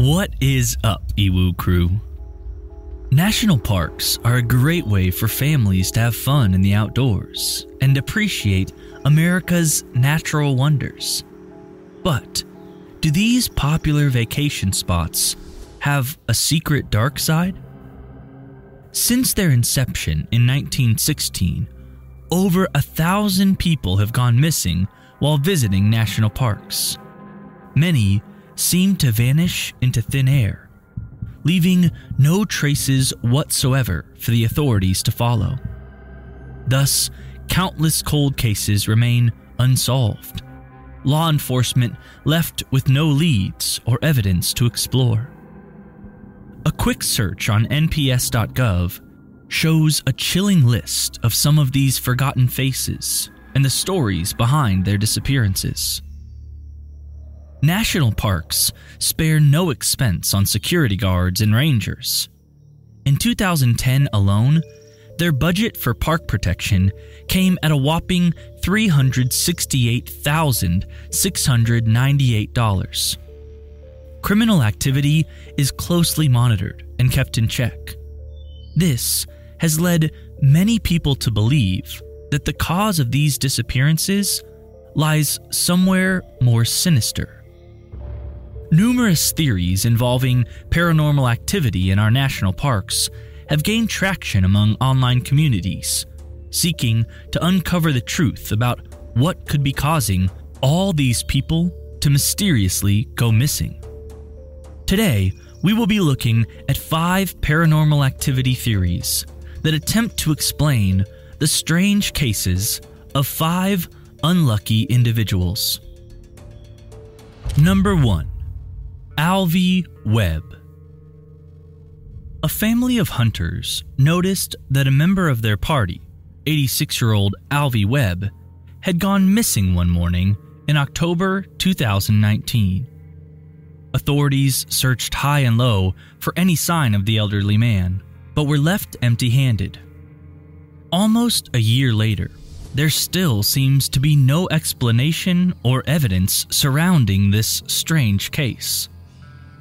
What is up, Ewu crew? National parks are a great way for families to have fun in the outdoors and appreciate America's natural wonders. But do these popular vacation spots have a secret dark side? Since their inception in 1916, over a thousand people have gone missing while visiting national parks. Many seem to vanish into thin air, leaving no traces whatsoever for the authorities to follow. Thus, countless cold cases remain unsolved, law enforcement left with no leads or evidence to explore. A quick search on nps.gov shows a chilling list of some of these forgotten faces and the stories behind their disappearances. National parks spare no expense on security guards and rangers. In 2010 alone, their budget for park protection came at a whopping $368,698. Criminal activity is closely monitored and kept in check. This has led many people to believe that the cause of these disappearances lies somewhere more sinister. Numerous theories involving paranormal activity in our national parks have gained traction among online communities, seeking to uncover the truth about what could be causing all these people to mysteriously go missing. Today, we will be looking at five paranormal activity theories that attempt to explain the strange cases of five unlucky individuals. Number 1 Alvy Webb. A family of hunters noticed that a member of their party, 86 year old Alvy Webb, had gone missing one morning in October 2019. Authorities searched high and low for any sign of the elderly man, but were left empty handed. Almost a year later, there still seems to be no explanation or evidence surrounding this strange case.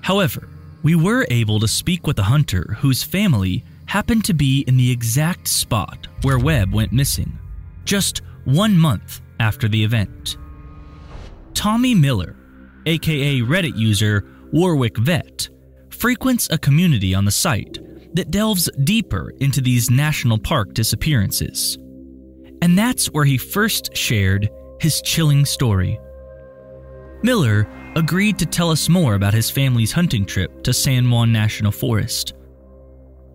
However, we were able to speak with a hunter whose family happened to be in the exact spot where Webb went missing, just one month after the event. Tommy Miller, aka Reddit user Warwick Vet, frequents a community on the site that delves deeper into these national park disappearances. And that's where he first shared his chilling story. Miller agreed to tell us more about his family's hunting trip to San Juan National Forest.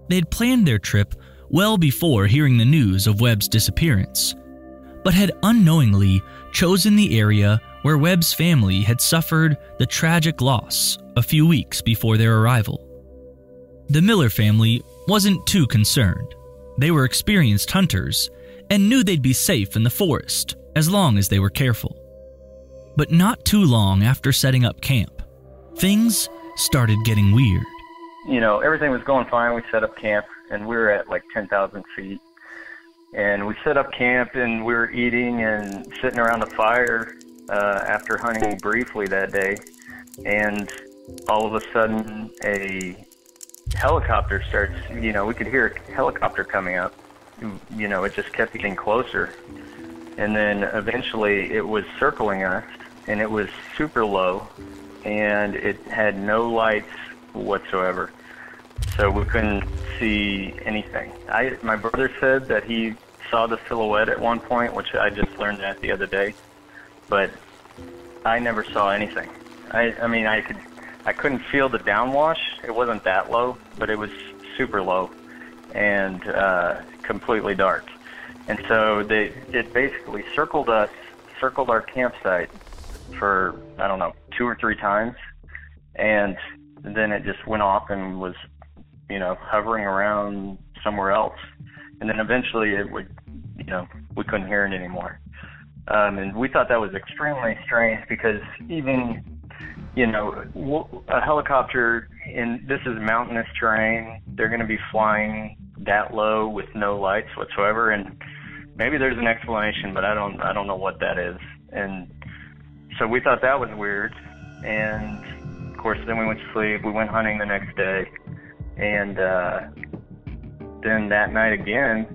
They'd planned their trip well before hearing the news of Webb's disappearance, but had unknowingly chosen the area where Webb's family had suffered the tragic loss a few weeks before their arrival. The Miller family wasn't too concerned. They were experienced hunters and knew they'd be safe in the forest as long as they were careful. But not too long after setting up camp, things started getting weird. You know, everything was going fine. We set up camp and we were at like 10,000 feet. And we set up camp and we were eating and sitting around the fire uh, after hunting briefly that day. And all of a sudden, a helicopter starts, you know, we could hear a helicopter coming up. You know, it just kept getting closer. And then eventually it was circling us, and it was super low, and it had no lights whatsoever. So we couldn't see anything. I, my brother said that he saw the silhouette at one point, which I just learned that the other day, but I never saw anything. I, I mean, I could I couldn't feel the downwash. It wasn't that low, but it was super low and uh, completely dark. And so they it basically circled us, circled our campsite for I don't know two or three times, and then it just went off and was, you know, hovering around somewhere else. And then eventually it would, you know, we couldn't hear it anymore. Um, and we thought that was extremely strange because even you know, a helicopter in this is mountainous terrain. They're going to be flying that low with no lights whatsoever, and maybe there's an explanation, but I don't I don't know what that is. And so we thought that was weird, and of course, then we went to sleep. We went hunting the next day, and uh, then that night again,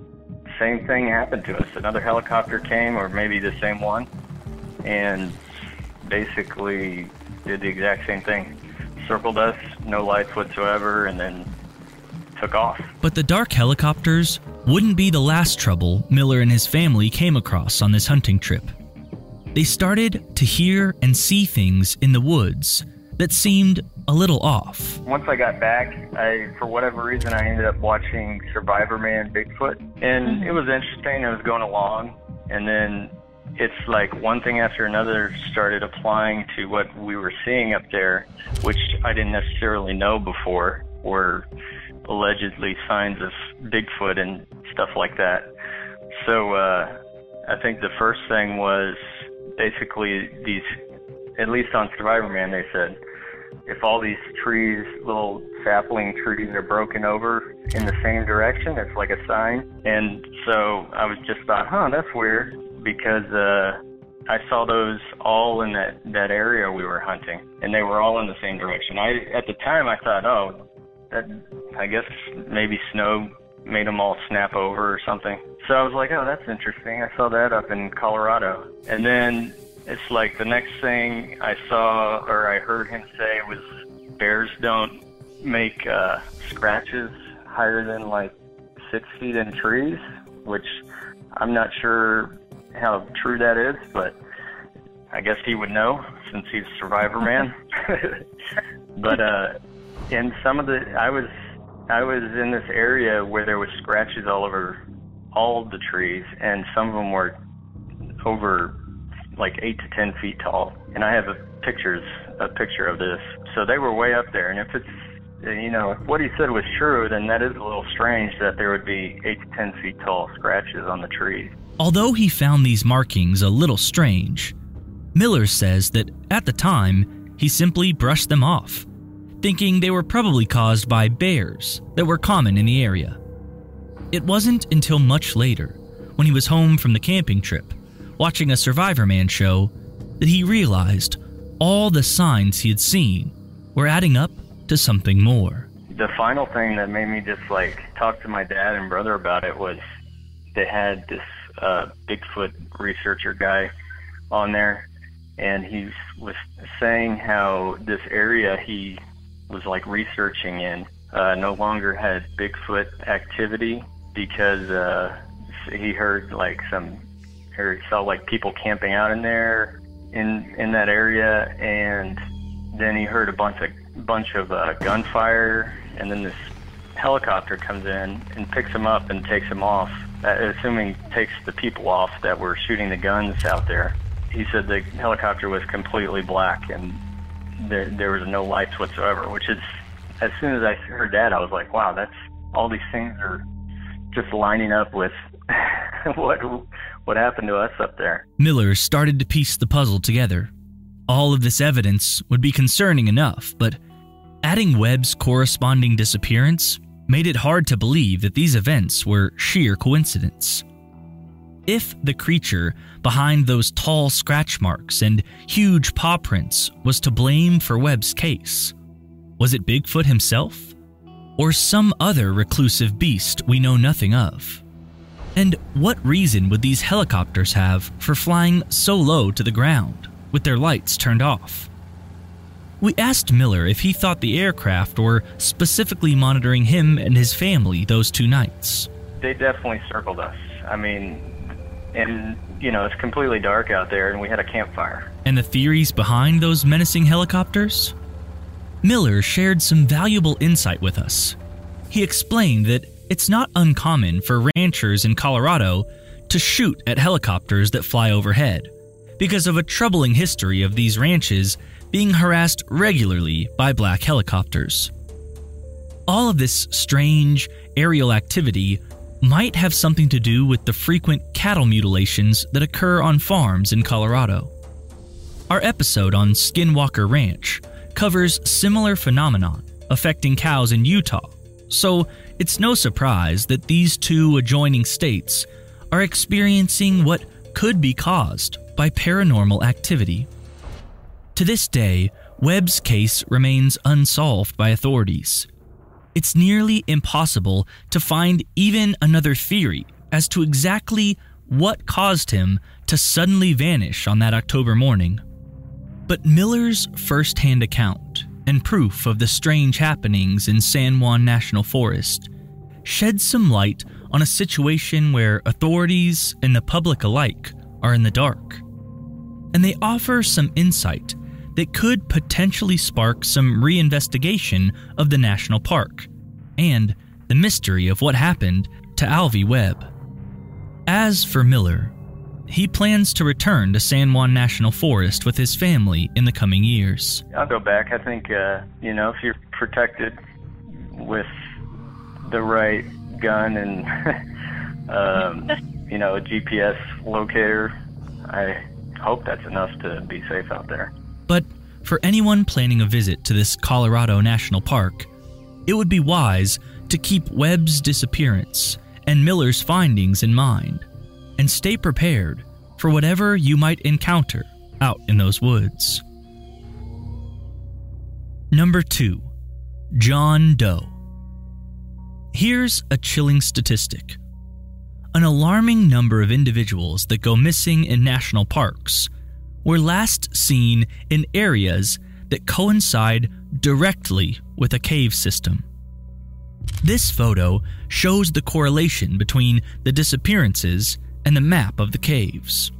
same thing happened to us. Another helicopter came, or maybe the same one, and basically did the exact same thing. Circled us, no lights whatsoever, and then took off. But the dark helicopters wouldn't be the last trouble Miller and his family came across on this hunting trip. They started to hear and see things in the woods that seemed a little off. Once I got back, I for whatever reason I ended up watching Survivorman Bigfoot, and it was interesting. I was going along, and then it's like one thing after another started applying to what we were seeing up there, which I didn't necessarily know before were allegedly signs of Bigfoot and stuff like that. So uh, I think the first thing was basically these, at least on Survivorman, they said if all these trees, little sapling trees, are broken over in the same direction, it's like a sign. And so I was just thought, huh, that's weird because uh, I saw those all in that that area we were hunting, and they were all in the same direction. I at the time I thought, oh, that I guess maybe snow made them all snap over or something. So I was like, oh, that's interesting. I saw that up in Colorado, and then it's like the next thing I saw or I heard him say was bears don't make uh, scratches higher than like six feet in trees, which I'm not sure how true that is, but I guess he would know since he's Survivor man. but uh, in some of the, I was I was in this area where there was scratches all over all the trees, and some of them were over like eight to ten feet tall. And I have a pictures a picture of this. So they were way up there. And if it's you know, if what he said was true, then that is a little strange that there would be eight to ten feet tall scratches on the trees. Although he found these markings a little strange, Miller says that at the time he simply brushed them off, thinking they were probably caused by bears that were common in the area. It wasn't until much later, when he was home from the camping trip, watching a Survivorman show, that he realized all the signs he had seen were adding up to something more. The final thing that made me just like talk to my dad and brother about it was they had this uh, Bigfoot researcher guy on there, and he was saying how this area he was like researching in uh, no longer had Bigfoot activity because uh, he heard like some or he saw like people camping out in there in in that area, and then he heard a bunch of bunch of uh, gunfire, and then this helicopter comes in and picks him up and takes him off. Uh, assuming takes the people off that were shooting the guns out there. He said the helicopter was completely black and there there was no lights whatsoever. Which is, as soon as I heard that, I was like, wow, that's all these things are just lining up with what what happened to us up there. Miller started to piece the puzzle together. All of this evidence would be concerning enough, but adding Webb's corresponding disappearance made it hard to believe that these events were sheer coincidence. If the creature behind those tall scratch marks and huge paw prints was to blame for Webb's case, was it Bigfoot himself? Or some other reclusive beast we know nothing of? And what reason would these helicopters have for flying so low to the ground, with their lights turned off? We asked Miller if he thought the aircraft were specifically monitoring him and his family those two nights. They definitely circled us. I mean, and, you know, it's completely dark out there, and we had a campfire. And the theories behind those menacing helicopters? Miller shared some valuable insight with us. He explained that it's not uncommon for ranchers in Colorado to shoot at helicopters that fly overhead because of a troubling history of these ranches being harassed regularly by black helicopters. All of this strange aerial activity might have something to do with the frequent cattle mutilations that occur on farms in Colorado. Our episode on Skinwalker Ranch covers similar phenomenon affecting cows in Utah, so it's no surprise that these two adjoining states are experiencing what could be caused by paranormal activity. To this day, Webb's case remains unsolved by authorities. It's nearly impossible to find even another theory as to exactly what caused him to suddenly vanish on that October morning. But Miller's first hand account and proof of the strange happenings in San Juan National Forest sheds some light on a situation where authorities and the public alike are in the dark. And they offer some insight that could potentially spark some reinvestigation of the national park and the mystery of what happened to Alvy Webb. As for Miller, he plans to return to San Juan National Forest with his family in the coming years. I'll go back. I think, uh, you know, if you're protected with the right gun and, um, you know, a GPS locator, I hope that's enough to be safe out there. But for anyone planning a visit to this Colorado National Park, it would be wise to keep Webb's disappearance and Miller's findings in mind, and stay prepared for whatever you might encounter out in those woods. Number 2. John Doe. Here's a chilling statistic. An alarming number of individuals that go missing in national parks were last seen in areas that coincide directly with a cave system. This photo shows the correlation between the disappearances and the map of the caves.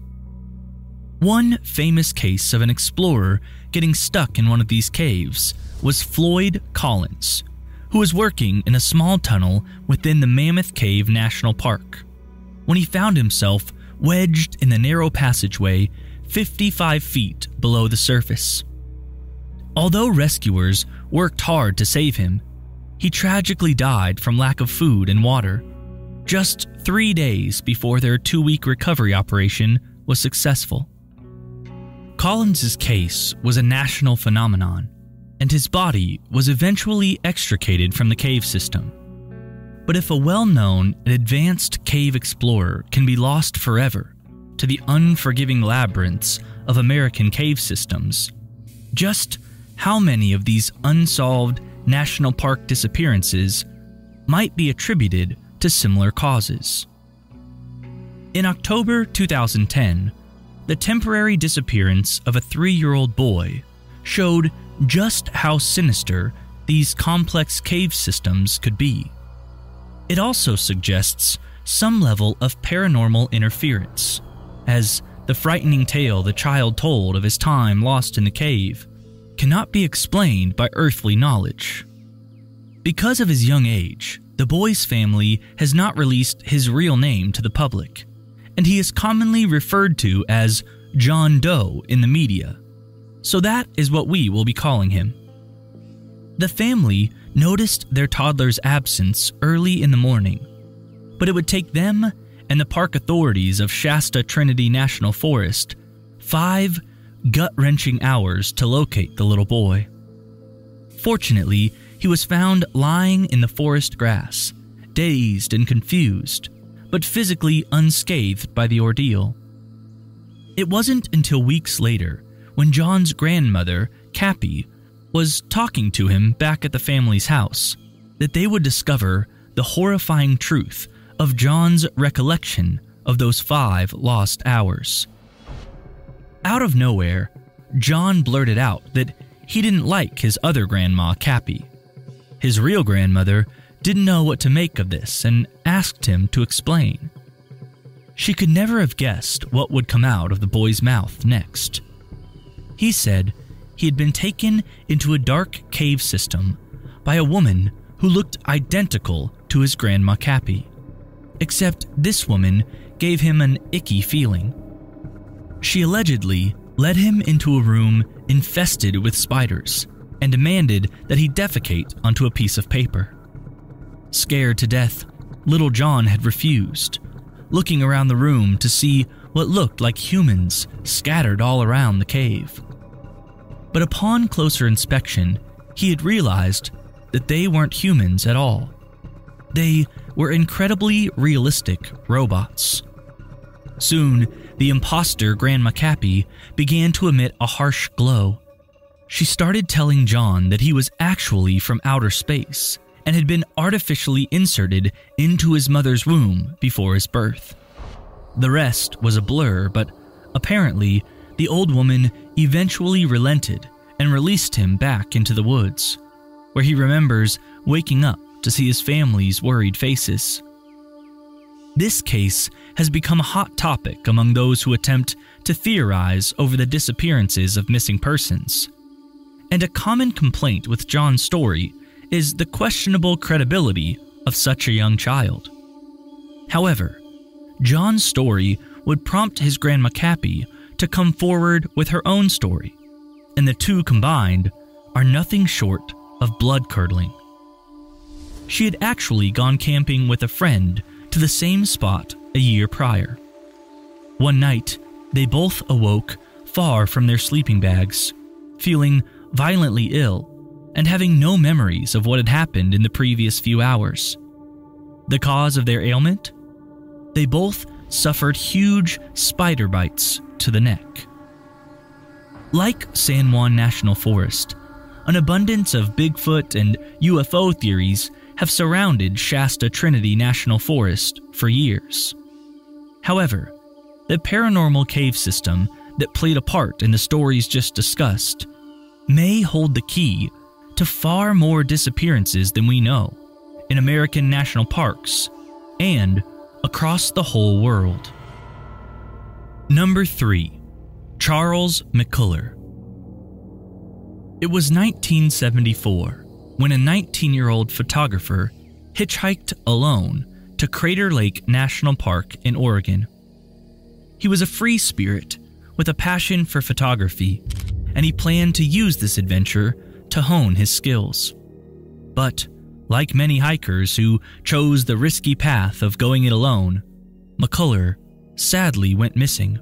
One famous case of an explorer getting stuck in one of these caves was Floyd Collins, who was working in a small tunnel within the Mammoth Cave National Park when he found himself wedged in the narrow passageway 55 feet below the surface. Although rescuers worked hard to save him, he tragically died from lack of food and water, just three days before their two week recovery operation was successful. Collins's case was a national phenomenon, and his body was eventually extricated from the cave system. But if a well known and advanced cave explorer can be lost forever, to the unforgiving labyrinths of American cave systems. Just how many of these unsolved national park disappearances might be attributed to similar causes? In October 2010, the temporary disappearance of a three year old boy showed just how sinister these complex cave systems could be. It also suggests some level of paranormal interference as the frightening tale the child told of his time lost in the cave cannot be explained by earthly knowledge. Because of his young age, the boy's family has not released his real name to the public, and he is commonly referred to as John Doe in the media. So that is what we will be calling him. The family noticed their toddler's absence early in the morning, but it would take them and the park authorities of Shasta Trinity National Forest five gut wrenching hours to locate the little boy. Fortunately, he was found lying in the forest grass, dazed and confused, but physically unscathed by the ordeal. It wasn't until weeks later, when John's grandmother, Cappy, was talking to him back at the family's house, that they would discover the horrifying truth of John's recollection of those five lost hours. Out of nowhere, John blurted out that he didn't like his other grandma, Cappy. His real grandmother didn't know what to make of this and asked him to explain. She could never have guessed what would come out of the boy's mouth next. He said he had been taken into a dark cave system by a woman who looked identical to his grandma Cappy except this woman gave him an icky feeling. She allegedly led him into a room infested with spiders and demanded that he defecate onto a piece of paper. Scared to death, little John had refused, looking around the room to see what looked like humans scattered all around the cave. But upon closer inspection, he had realized that they weren't humans at all. They were incredibly realistic robots. Soon, the imposter Grandma Cappy began to emit a harsh glow. She started telling John that he was actually from outer space and had been artificially inserted into his mother's womb before his birth. The rest was a blur, but apparently, the old woman eventually relented and released him back into the woods, where he remembers waking up to see his family's worried faces. This case has become a hot topic among those who attempt to theorize over the disappearances of missing persons. And a common complaint with John's story is the questionable credibility of such a young child. However, John's story would prompt his grandma Cappy to come forward with her own story, and the two combined are nothing short of blood curdling. She had actually gone camping with a friend to the same spot a year prior. One night, they both awoke far from their sleeping bags, feeling violently ill and having no memories of what had happened in the previous few hours. The cause of their ailment? They both suffered huge spider bites to the neck. Like San Juan National Forest, an abundance of Bigfoot and UFO theories have surrounded Shasta Trinity National Forest for years. However, the paranormal cave system that played a part in the stories just discussed may hold the key to far more disappearances than we know in American national parks and across the whole world. Number 3. Charles McCullar. It was 1974 when a 19 year old photographer hitchhiked alone to Crater Lake National Park in Oregon. He was a free spirit with a passion for photography, and he planned to use this adventure to hone his skills. But, like many hikers who chose the risky path of going it alone, McCullar sadly went missing.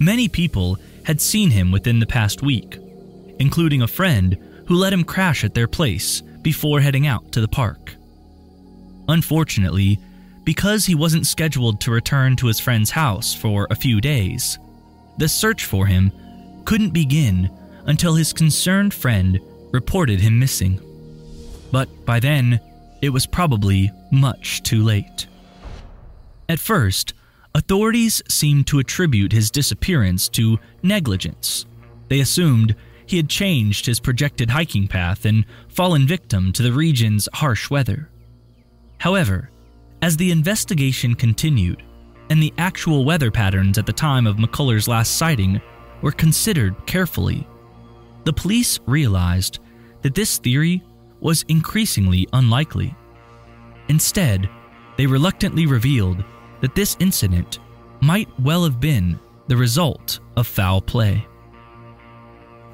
Many people had seen him within the past week, including a friend who let him crash at their place before heading out to the park. Unfortunately, because he wasn't scheduled to return to his friend's house for a few days, the search for him couldn't begin until his concerned friend reported him missing. But by then, it was probably much too late. At first, authorities seemed to attribute his disappearance to negligence. They assumed he had changed his projected hiking path and fallen victim to the region's harsh weather. However, as the investigation continued and the actual weather patterns at the time of McCullar's last sighting were considered carefully, the police realized that this theory was increasingly unlikely. Instead, they reluctantly revealed that this incident might well have been the result of foul play.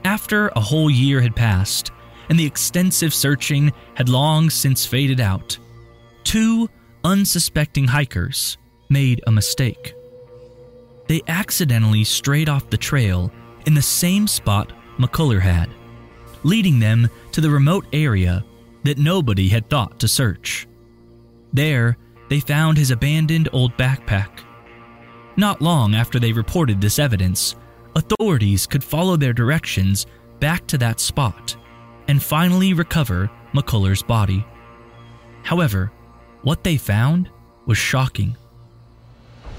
After a whole year had passed and the extensive searching had long since faded out, two unsuspecting hikers made a mistake. They accidentally strayed off the trail in the same spot McCullar had, leading them to the remote area that nobody had thought to search. There, they found his abandoned old backpack. Not long after they reported this evidence, authorities could follow their directions back to that spot and finally recover McCullar's body. However, what they found was shocking.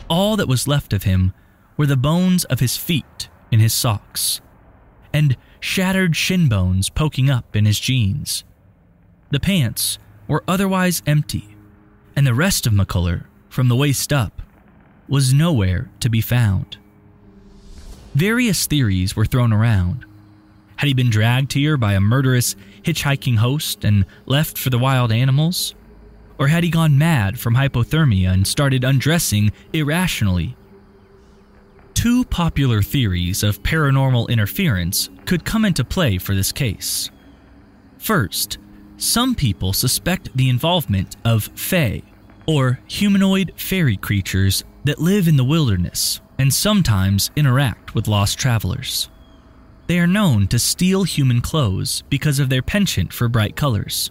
All that was left of him were the bones of his feet in his socks, and shattered shin bones poking up in his jeans. The pants were otherwise empty, and the rest of McCullar, from the waist up, was nowhere to be found. Various theories were thrown around. Had he been dragged here by a murderous hitchhiking host and left for the wild animals? Or had he gone mad from hypothermia and started undressing irrationally? Two popular theories of paranormal interference could come into play for this case. First, some people suspect the involvement of Fae, or humanoid fairy creatures that live in the wilderness and sometimes interact with lost travelers. They are known to steal human clothes because of their penchant for bright colors.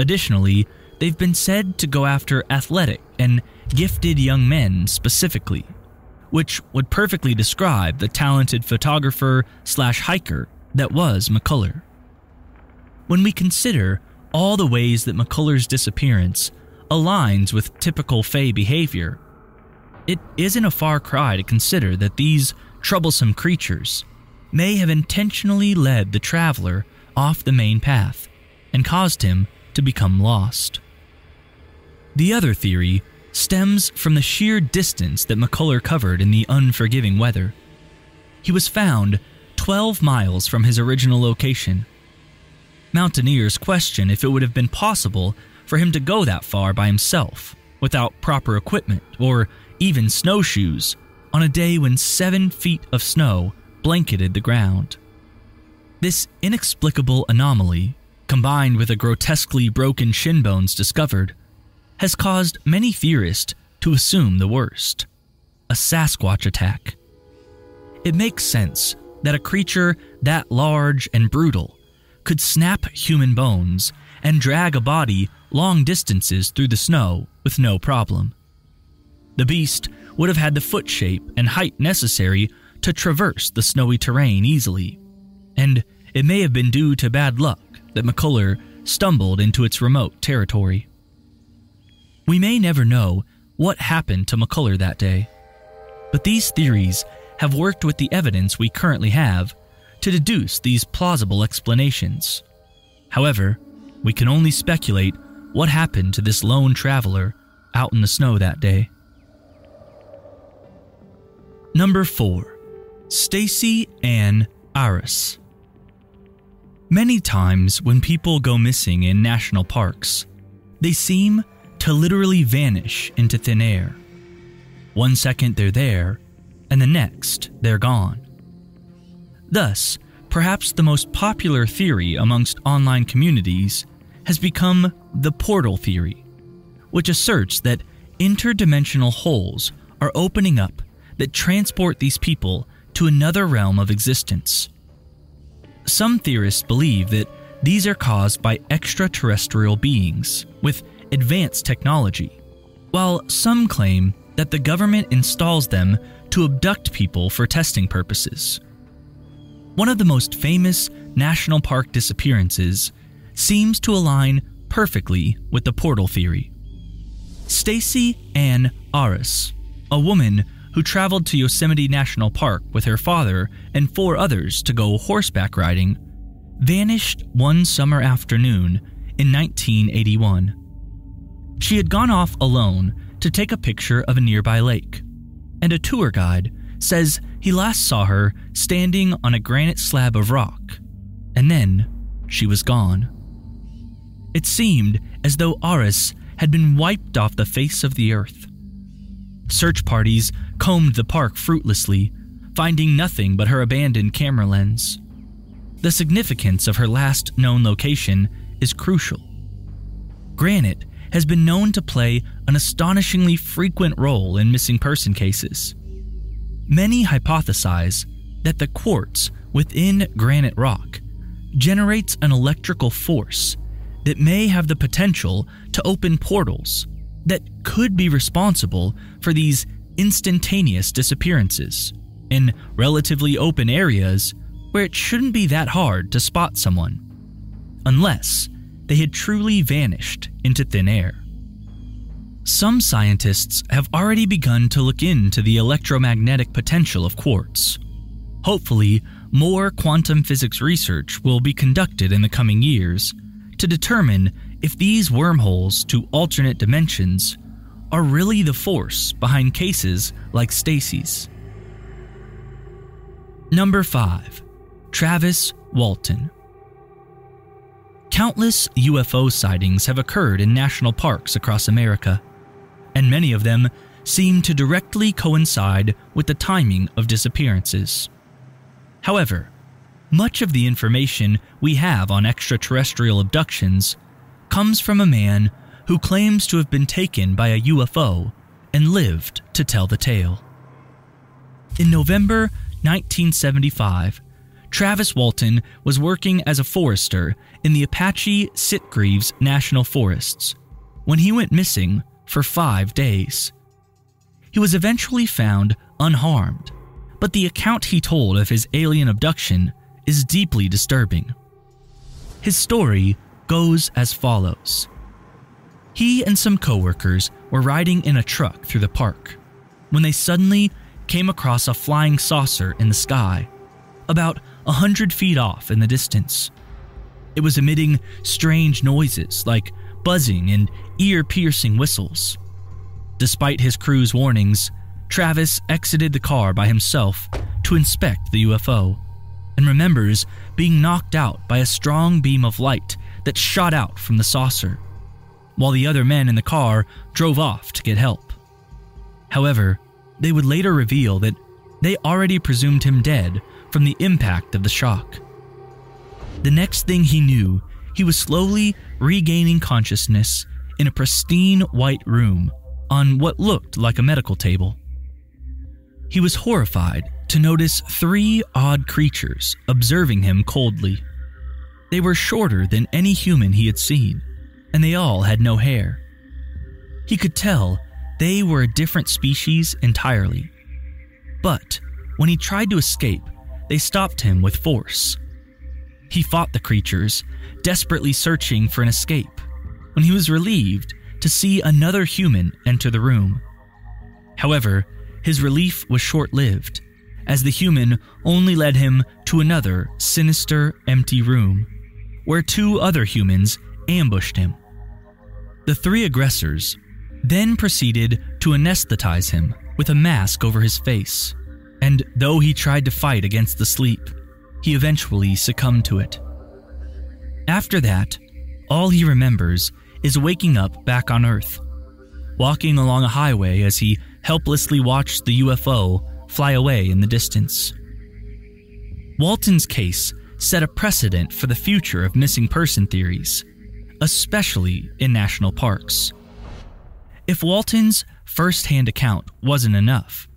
Additionally, they've been said to go after athletic and gifted young men specifically, which would perfectly describe the talented photographer slash hiker that was McCullar. When we consider all the ways that McCullar's disappearance aligns with typical Fae behavior, it isn't a far cry to consider that these troublesome creatures may have intentionally led the traveler off the main path and caused him to become lost. The other theory stems from the sheer distance that McCullar covered in the unforgiving weather. He was found 12 miles from his original location. Mountaineers question if it would have been possible for him to go that far by himself without proper equipment or even snowshoes on a day when seven feet of snow blanketed the ground. This inexplicable anomaly, combined with the grotesquely broken shin bones discovered, has caused many theorists to assume the worst a Sasquatch attack. It makes sense that a creature that large and brutal could snap human bones and drag a body long distances through the snow with no problem. The beast would have had the foot shape and height necessary to traverse the snowy terrain easily, and it may have been due to bad luck that McCullar stumbled into its remote territory. We may never know what happened to McCullar that day, but these theories have worked with the evidence we currently have to deduce these plausible explanations. However, we can only speculate what happened to this lone traveler out in the snow that day. Number 4. Stacy Ann Arras. Many times when people go missing in national parks, they seem to literally vanish into thin air. One second they're there, and the next they're gone. Thus, perhaps the most popular theory amongst online communities has become the portal theory, which asserts that interdimensional holes are opening up that transport these people to another realm of existence. Some theorists believe that these are caused by extraterrestrial beings with advanced technology, while some claim that the government installs them to abduct people for testing purposes. One of the most famous national park disappearances seems to align perfectly with the portal theory. Stacy Ann Arras, a woman who traveled to Yosemite National Park with her father and four others to go horseback riding, vanished one summer afternoon in 1981. She had gone off alone to take a picture of a nearby lake, and a tour guide says he last saw her standing on a granite slab of rock, and then she was gone. It seemed as though Arras had been wiped off the face of the earth. Search parties combed the park fruitlessly, finding nothing but her abandoned camera lens. The significance of her last known location is crucial. Granite has been known to play an astonishingly frequent role in missing person cases. Many hypothesize that the quartz within granite rock generates an electrical force that may have the potential to open portals that could be responsible for these instantaneous disappearances in relatively open areas where it shouldn't be that hard to spot someone, unless they had truly vanished into thin air. Some scientists have already begun to look into the electromagnetic potential of quartz. Hopefully, more quantum physics research will be conducted in the coming years to determine if these wormholes to alternate dimensions are really the force behind cases like Stacy's. Number 5. Travis Walton. Countless UFO sightings have occurred in national parks across America, and many of them seem to directly coincide with the timing of disappearances. However, much of the information we have on extraterrestrial abductions comes from a man who claims to have been taken by a UFO and lived to tell the tale. In November 1975, Travis Walton was working as a forester in the Apache Sitgreaves National Forests when he went missing for five days. He was eventually found unharmed, but the account he told of his alien abduction is deeply disturbing. His story goes as follows He and some coworkers were riding in a truck through the park when they suddenly came across a flying saucer in the sky, about a hundred feet off in the distance. It was emitting strange noises like buzzing and ear piercing whistles. Despite his crew's warnings, Travis exited the car by himself to inspect the UFO and remembers being knocked out by a strong beam of light that shot out from the saucer, while the other men in the car drove off to get help. However, they would later reveal that they already presumed him dead from the impact of the shock. The next thing he knew, he was slowly regaining consciousness in a pristine white room on what looked like a medical table. He was horrified to notice three odd creatures observing him coldly. They were shorter than any human he had seen, and they all had no hair. He could tell they were a different species entirely. But when he tried to escape, they stopped him with force. He fought the creatures, desperately searching for an escape, when he was relieved to see another human enter the room. However, his relief was short lived, as the human only led him to another sinister, empty room, where two other humans ambushed him. The three aggressors then proceeded to anesthetize him with a mask over his face, and though he tried to fight against the sleep, he eventually succumbed to it. After that, all he remembers is waking up back on Earth, walking along a highway as he helplessly watched the UFO fly away in the distance. Walton's case set a precedent for the future of missing person theories, especially in national parks. If Walton's first hand account wasn't enough,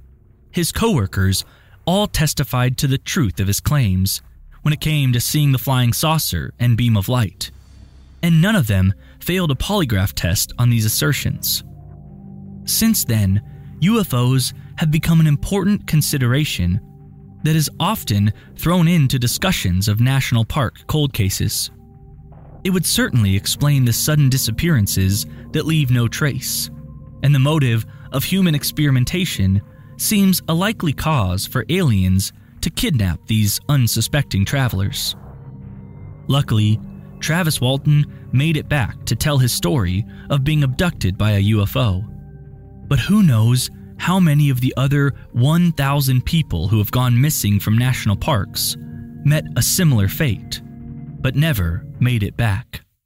his coworkers all testified to the truth of his claims when it came to seeing the flying saucer and beam of light, and none of them failed a polygraph test on these assertions. Since then, UFOs have become an important consideration that is often thrown into discussions of national park cold cases. It would certainly explain the sudden disappearances that leave no trace, and the motive of human experimentation seems a likely cause for aliens to kidnap these unsuspecting travelers. Luckily, Travis Walton made it back to tell his story of being abducted by a UFO. But who knows how many of the other 1,000 people who have gone missing from national parks met a similar fate, but never made it back.